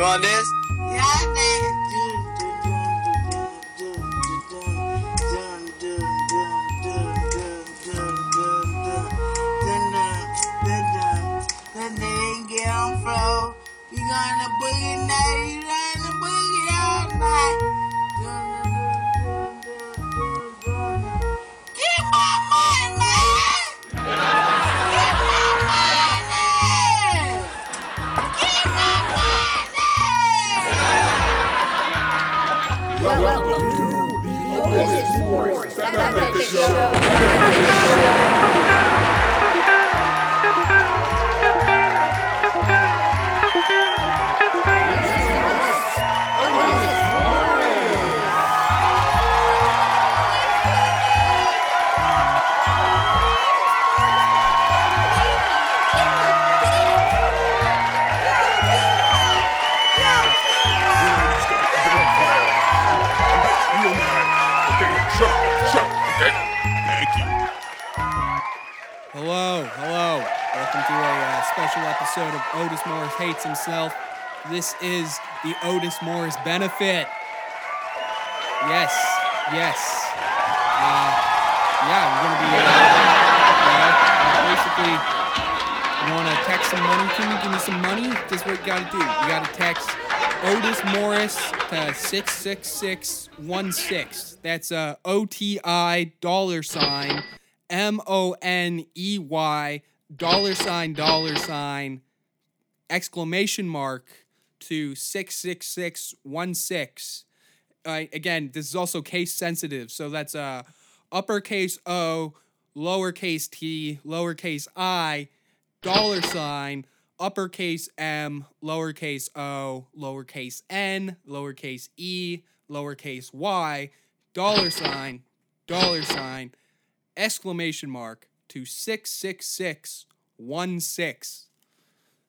You want this? Hello, hello. Welcome to a uh, special episode of Otis Morris Hates Himself. This is the Otis Morris Benefit. Yes, yes. Uh, yeah, we're going to be, uh, basically, you want to text some money to me? Give me some money? This is what you got to do. You got to text Otis Morris to 66616. That's uh, OTI dollar sign M O N E Y dollar sign dollar sign exclamation mark to 66616. Uh, again, this is also case sensitive, so that's uh, uppercase O, lowercase t, lowercase i, dollar sign, uppercase m, lowercase o, lowercase n, lowercase e, lowercase y, dollar sign, dollar sign, exclamation mark to 66616.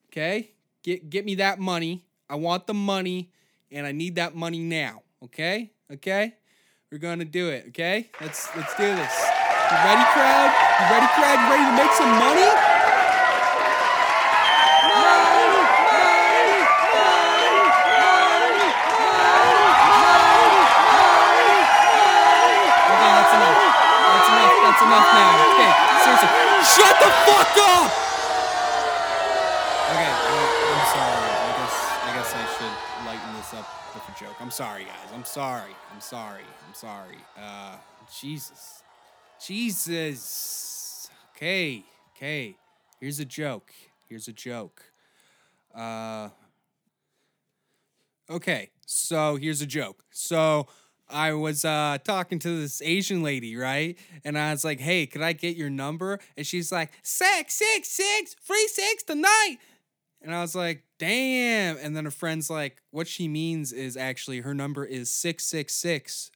Okay? Get get me that money. I want the money and I need that money now. Okay? Okay? We're going to do it, okay? Let's let's do this. You ready, crowd? You ready, crowd? You ready to make some money? Enough. Now. Okay, seriously. Shut the fuck up! Okay, well, I'm sorry. I guess I guess I should lighten this up with a joke. I'm sorry, guys. I'm sorry. I'm sorry. I'm sorry. Uh, Jesus, Jesus. Okay, okay. Here's a joke. Here's a joke. Uh. Okay, so here's a joke. So I was uh talking to this Asian lady, right? And I was like, "Hey, could I get your number?" And she's like, six, six, six, free six tonight." And I was like, "Damn!" And then her friend's like, "What she means is actually her number is six, six, six,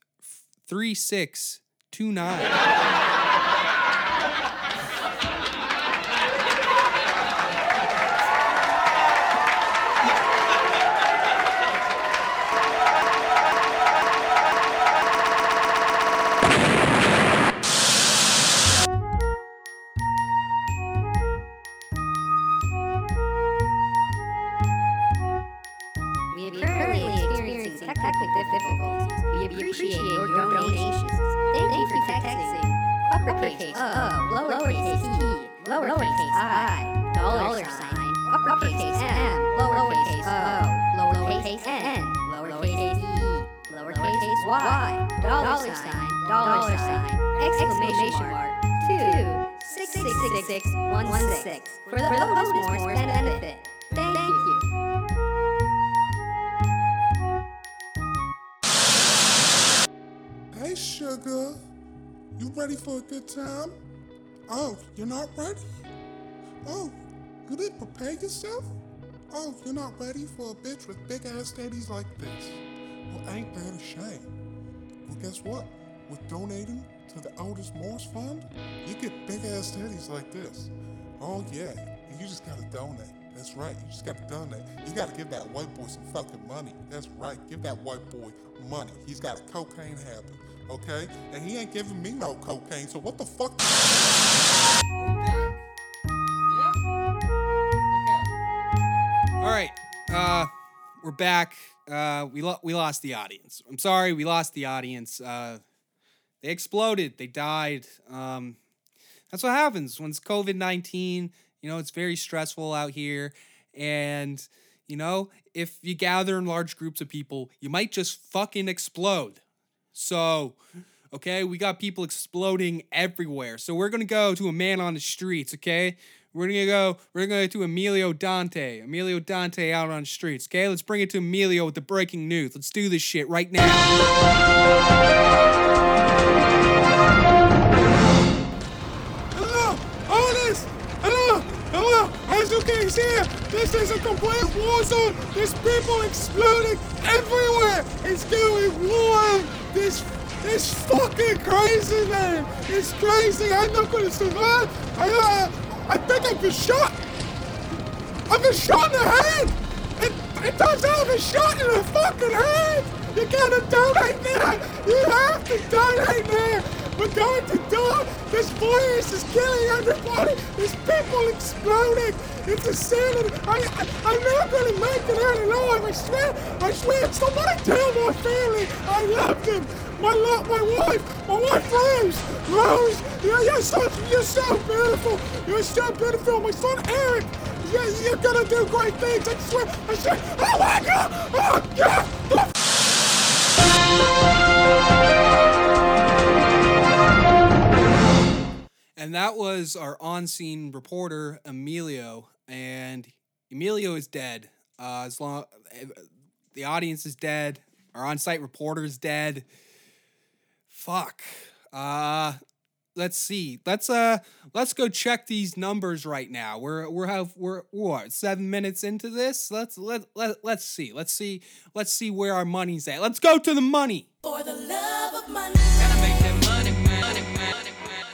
three, six, two, nine." You uppercase O, lowercase e, lowercase i, dollar sign, uppercase M, lowercase o, lowercase n, lowercase e, lowercase y, dollar sign, dollar sign, exclamation mark, two, six six six six. one six. For the Otis Morris benefit. Thank you. Hey, sugar. You ready for a good time? Oh, you're not ready? Oh, you didn't prepare yourself? Oh, you're not ready for a bitch with big ass titties like this? Well, ain't that a shame? Well, guess what? With donating to the Otis Morse Fund, you get big ass titties like this. Oh, yeah. You just gotta donate. That's right. You just gotta donate. You gotta give that white boy some fucking money. That's right. Give that white boy money. He's got a cocaine habit. Okay? And he ain't giving me no cocaine, so what the fuck? All right. Uh, we're back. Uh, we lo- we lost the audience. I'm sorry, we lost the audience. Uh, they exploded. They died. Um, that's what happens when it's COVID nineteen. You know, it's very stressful out here, and you know, if you gather in large groups of people, you might just fucking explode. So, okay, we got people exploding everywhere. So we're gonna go to a man on the streets. Okay, we're gonna go. We're gonna go to Emilio Dante. Emilio Dante out on the streets. Okay, let's bring it to Emilio with the breaking news. Let's do this shit right now. Can see, this is a complete war zone. There's people exploding everywhere. It's going wild. This, this fucking crazy, man. It's crazy. I'm not gonna survive. I, uh, I think I've been shot. I've been shot in the head. It, it turns out I've been shot in the fucking head. You gotta donate now. You have to donate now. We're going to die. This virus is killing everybody. There's people exploding. It's insanity. I, I, I'm not going to make it out alive. I swear. I swear. Somebody tell my family I love them. My love, my wife, my wife Rose. Rose, you're, you're, so, you're so beautiful. You're so beautiful. My son Eric. You're, you're gonna do great things. I swear. I swear. Oh my God. Oh God. And that was our on scene reporter, Emilio. And Emilio is dead. Uh, as long the audience is dead, our on site reporter is dead. Fuck. Uh let's see. Let's uh let's go check these numbers right now. We're we're have we're what seven minutes into this. Let's let let let's see. Let's see let's see where our money's at. Let's go to the money. For the love of money.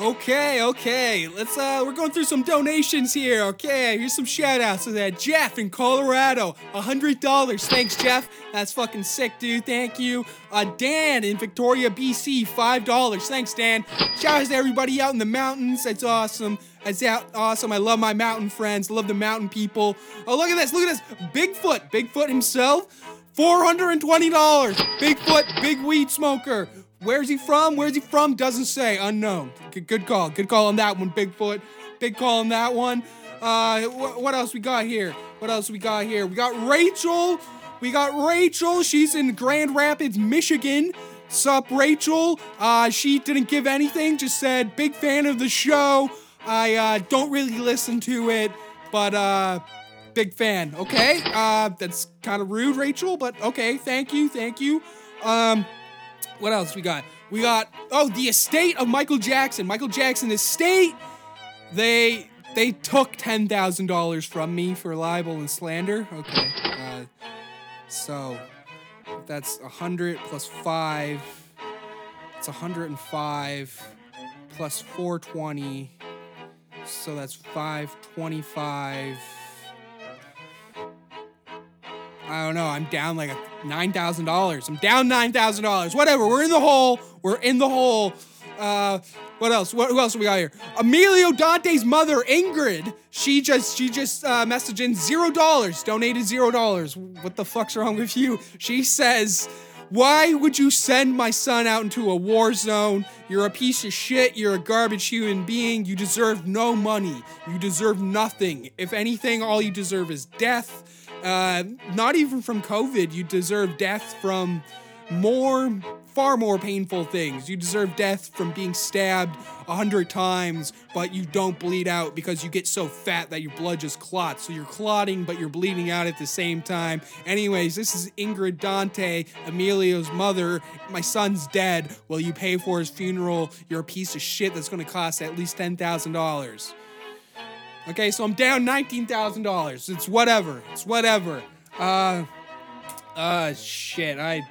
Okay, okay. Let's uh we're going through some donations here. Okay, here's some shout outs to that. Jeff in Colorado, hundred dollars. Thanks, Jeff. That's fucking sick, dude. Thank you. Uh Dan in Victoria, BC, five dollars. Thanks, Dan. Shout out to everybody out in the mountains. That's awesome. That's awesome. I love my mountain friends. Love the mountain people. Oh, look at this. Look at this. Bigfoot. Bigfoot himself. $420. Bigfoot, big weed smoker. Where's he from? Where's he from? Doesn't say. Unknown. Good, good call. Good call on that one, Bigfoot. Big call on that one. Uh, wh- what else we got here? What else we got here? We got Rachel. We got Rachel. She's in Grand Rapids, Michigan. Sup, Rachel? Uh, she didn't give anything. Just said, big fan of the show. I uh, don't really listen to it, but uh, big fan. Okay. Uh, that's kind of rude, Rachel, but okay. Thank you. Thank you. Um, what else we got? We got oh the estate of Michael Jackson. Michael Jackson estate. They they took ten thousand dollars from me for libel and slander. Okay. Uh, so that's a hundred plus five. It's a hundred and five plus four twenty. So that's five twenty-five. I don't know. I'm down like nine thousand dollars. I'm down nine thousand dollars. Whatever. We're in the hole. We're in the hole. Uh, what else? What who else we got here? Emilio Dante's mother, Ingrid. She just she just uh, messaged in zero dollars. Donated zero dollars. What the fuck's wrong with you? She says. Why would you send my son out into a war zone? You're a piece of shit. You're a garbage human being. You deserve no money. You deserve nothing. If anything, all you deserve is death. Uh, not even from COVID. You deserve death from more, far more painful things. You deserve death from being stabbed a hundred times, but you don't bleed out because you get so fat that your blood just clots. So you're clotting, but you're bleeding out at the same time. Anyways, this is Ingrid Dante, Emilio's mother. My son's dead. Will you pay for his funeral? You're a piece of shit that's gonna cost at least $10,000. Okay, so I'm down $19,000. It's whatever. It's whatever. Uh, uh, shit. I.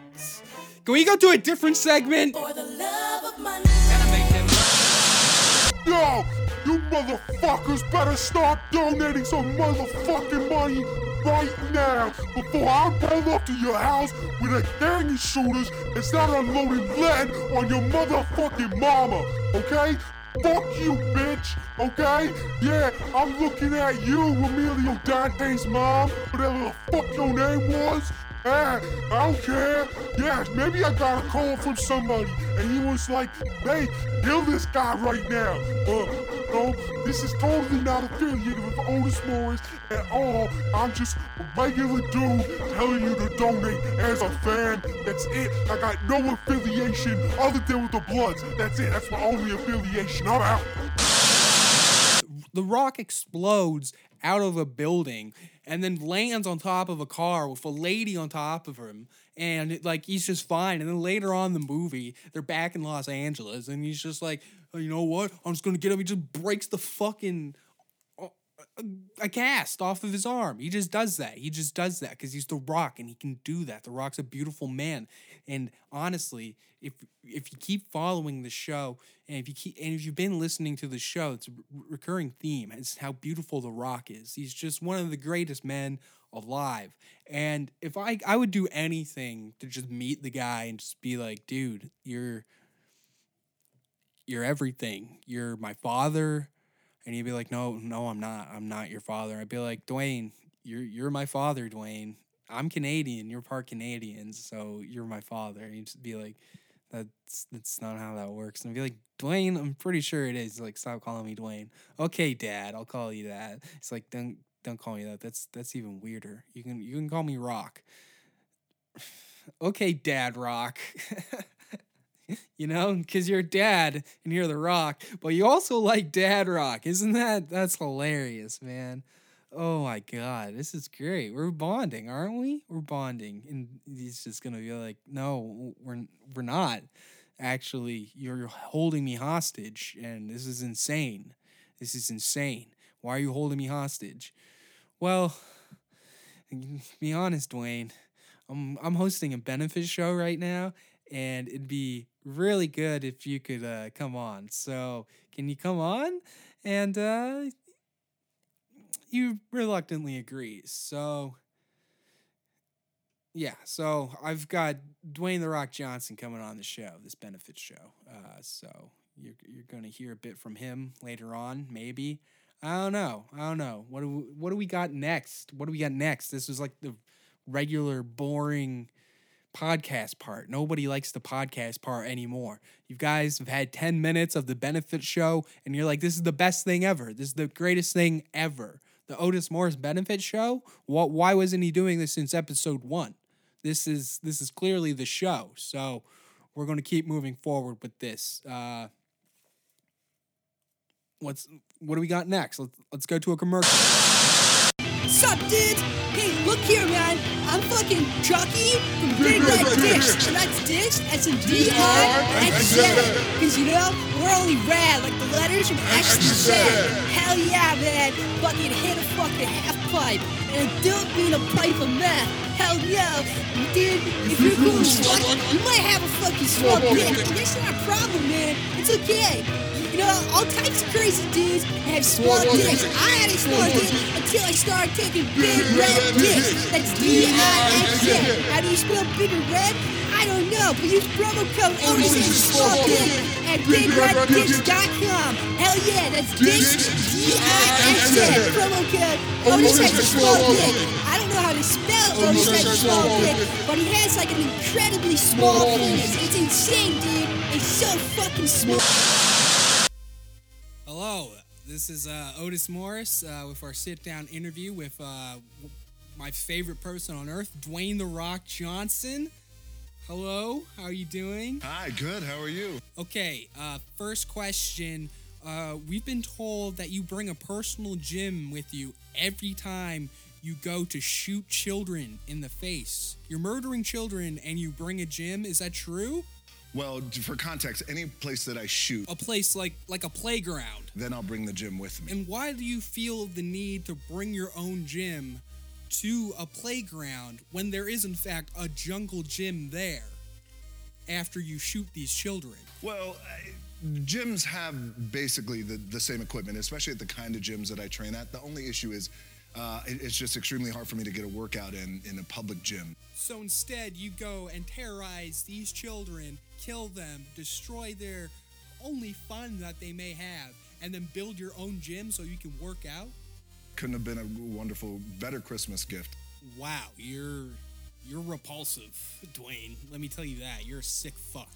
Can we go to a different segment? For the love of money. Yo, you motherfuckers better start donating some motherfucking money right now before I pull up to your house with a gang of shooters and start unloading lead on your motherfucking mama, okay? Fuck you, bitch, okay? Yeah, I'm looking at you, Emilio Dante's mom, whatever the fuck your name was. Ah, I don't care. Yeah, maybe I got a call from somebody, and he was like, "Hey, kill this guy right now." Uh, no, this is totally not affiliated with Otis Morris at all. I'm just a regular dude telling you to donate as a fan. That's it. I got no affiliation other than with the Bloods. That's it. That's my only affiliation. I'm out. The rock explodes out of a building and then lands on top of a car with a lady on top of him and it, like he's just fine. And then later on the movie they're back in los angeles and he's just like oh, you know what? I'm just gonna get him. He just breaks the fucking a cast off of his arm. He just does that. He just does that because he's the Rock and he can do that. The Rock's a beautiful man. And honestly, if if you keep following the show and if you keep and if you've been listening to the show, it's a re- recurring theme. It's how beautiful the Rock is. He's just one of the greatest men alive. And if I I would do anything to just meet the guy and just be like, dude, you're you're everything. You're my father. And he'd be like, No, no, I'm not. I'm not your father. I'd be like, Dwayne, you're you're my father, Dwayne. I'm Canadian. You're part Canadian, so you're my father. And he'd just be like, That's that's not how that works. And I'd be like, Dwayne, I'm pretty sure it is. Like, stop calling me Dwayne. Okay, Dad, I'll call you that. It's like, don't don't call me that. That's that's even weirder. You can you can call me Rock. okay, Dad Rock. you know, because you're dad and you're the rock, but you also like dad rock. Isn't that that's hilarious, man? Oh my god, this is great. We're bonding, aren't we? We're bonding. And he's just gonna be like, no, we're we're not. Actually, you're holding me hostage, and this is insane. This is insane. Why are you holding me hostage? Well, be honest, Dwayne. I'm I'm hosting a benefit show right now, and it'd be really good if you could uh, come on. So can you come on? And uh, you reluctantly agrees. So yeah, so I've got Dwayne the Rock Johnson coming on the show, this benefit show. Uh, so you're you're gonna hear a bit from him later on, maybe. I don't know. I don't know. What do we, what do we got next? What do we got next? This was like the regular boring podcast part. Nobody likes the podcast part anymore. You guys have had 10 minutes of the benefit show and you're like this is the best thing ever. This is the greatest thing ever. The Otis Morris benefit show? What why wasn't he doing this since episode 1? This is this is clearly the show. So we're going to keep moving forward with this. Uh what's what do we got next? Let's let's go to a commercial. Sup, dude? Hey, look here, man. I'm fucking Chucky from Big Red Dish. And that's Dish as in D-R-X-Z. Because, you know, we're only rad, like the letters from X to Z. Hell yeah, man. Fucking hit a fucking half pipe. And I don't mean a pipe of meth. Hell yeah. Dude, if you're cool as fuck, you might have a fucking small dick. That's not a problem, man. It's okay. You know, all types of crazy dudes have small dicks. I had a small dick until I started taking big red dicks. That's D-I-X-Z. How do you spell big and red? I don't know, but use promo code Otis a small dick at bigreddicks.com. Hell yeah, that's dicks, D-I-X-Z. Promo code Otis has small dick. I don't know how to spell Otis has small dick, but he has like an incredibly small penis. It's insane, dude. It's so fucking small. This is uh, Otis Morris uh, with our sit down interview with uh, my favorite person on earth, Dwayne The Rock Johnson. Hello, how are you doing? Hi, good. How are you? Okay, uh, first question. Uh, we've been told that you bring a personal gym with you every time you go to shoot children in the face. You're murdering children and you bring a gym. Is that true? Well, for context, any place that I shoot, A place like like a playground. then I'll bring the gym with me. And why do you feel the need to bring your own gym to a playground when there is in fact a jungle gym there after you shoot these children? Well, I, gyms have basically the, the same equipment, especially at the kind of gyms that I train at. The only issue is uh, it- it's just extremely hard for me to get a workout in in a public gym. So instead, you go and terrorize these children, kill them, destroy their only fun that they may have, and then build your own gym so you can work out? Couldn't have been a wonderful, better Christmas gift. Wow, you're you're repulsive, Dwayne. Let me tell you that. You're a sick fuck.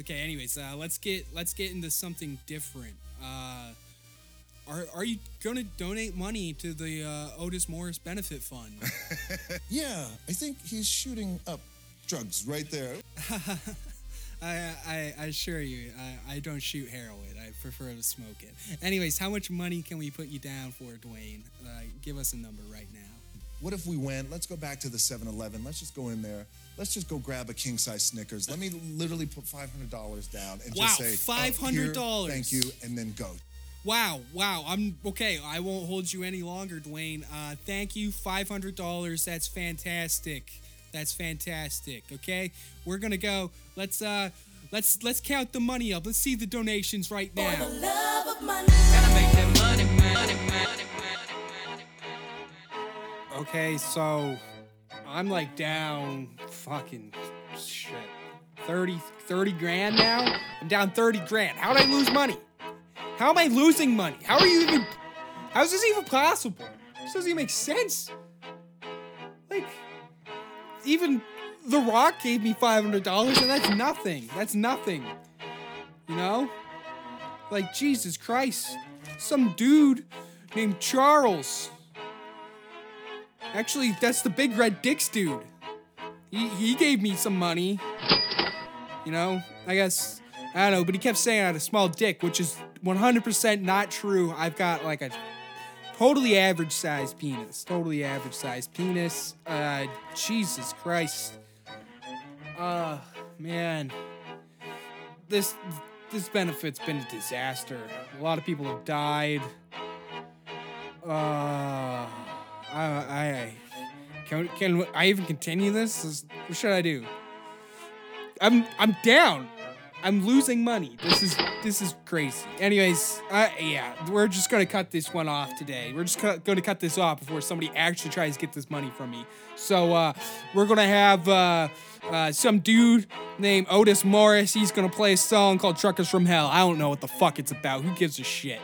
Okay, anyways, uh, let's get let's get into something different. Uh, are are you gonna donate money to the uh, Otis Morris Benefit Fund? Yeah, I think he's shooting up drugs right there. I, I, I assure you, I, I don't shoot heroin. I prefer to smoke it. Anyways, how much money can we put you down for, Dwayne? Uh, give us a number right now. What if we went? Let's go back to the 7 Eleven. Let's just go in there. Let's just go grab a king size Snickers. Let me literally put $500 down and Wow, just say, oh, here, $500. thank you, and then go. Wow, wow. I'm okay. I won't hold you any longer, Dwayne. Uh, thank you, five hundred dollars. That's fantastic. That's fantastic. Okay, we're gonna go. Let's uh, let's let's count the money up. Let's see the donations right now. Okay, so I'm like down fucking shit. 30, 30 grand now? I'm down 30 grand. How'd I lose money? How am I losing money? How are you even. How is this even possible? This doesn't even make sense. Like, even The Rock gave me $500 and that's nothing. That's nothing. You know? Like, Jesus Christ. Some dude named Charles. Actually, that's the big red dicks dude. He, he gave me some money. You know, I guess I don't know, but he kept saying I had a small dick, which is 100% not true. I've got like a totally average sized penis. Totally average sized penis. Uh, Jesus Christ. Uh, man. This this benefit's been a disaster. A lot of people have died. Uh, I, I can can I even continue this? Is- What should I do? I'm I'm down. I'm losing money. This is this is crazy. Anyways, uh, yeah, we're just gonna cut this one off today. We're just cu- gonna cut this off before somebody actually tries to get this money from me. So uh, we're gonna have uh, uh, some dude named Otis Morris. He's gonna play a song called "Truckers from Hell." I don't know what the fuck it's about. Who gives a shit?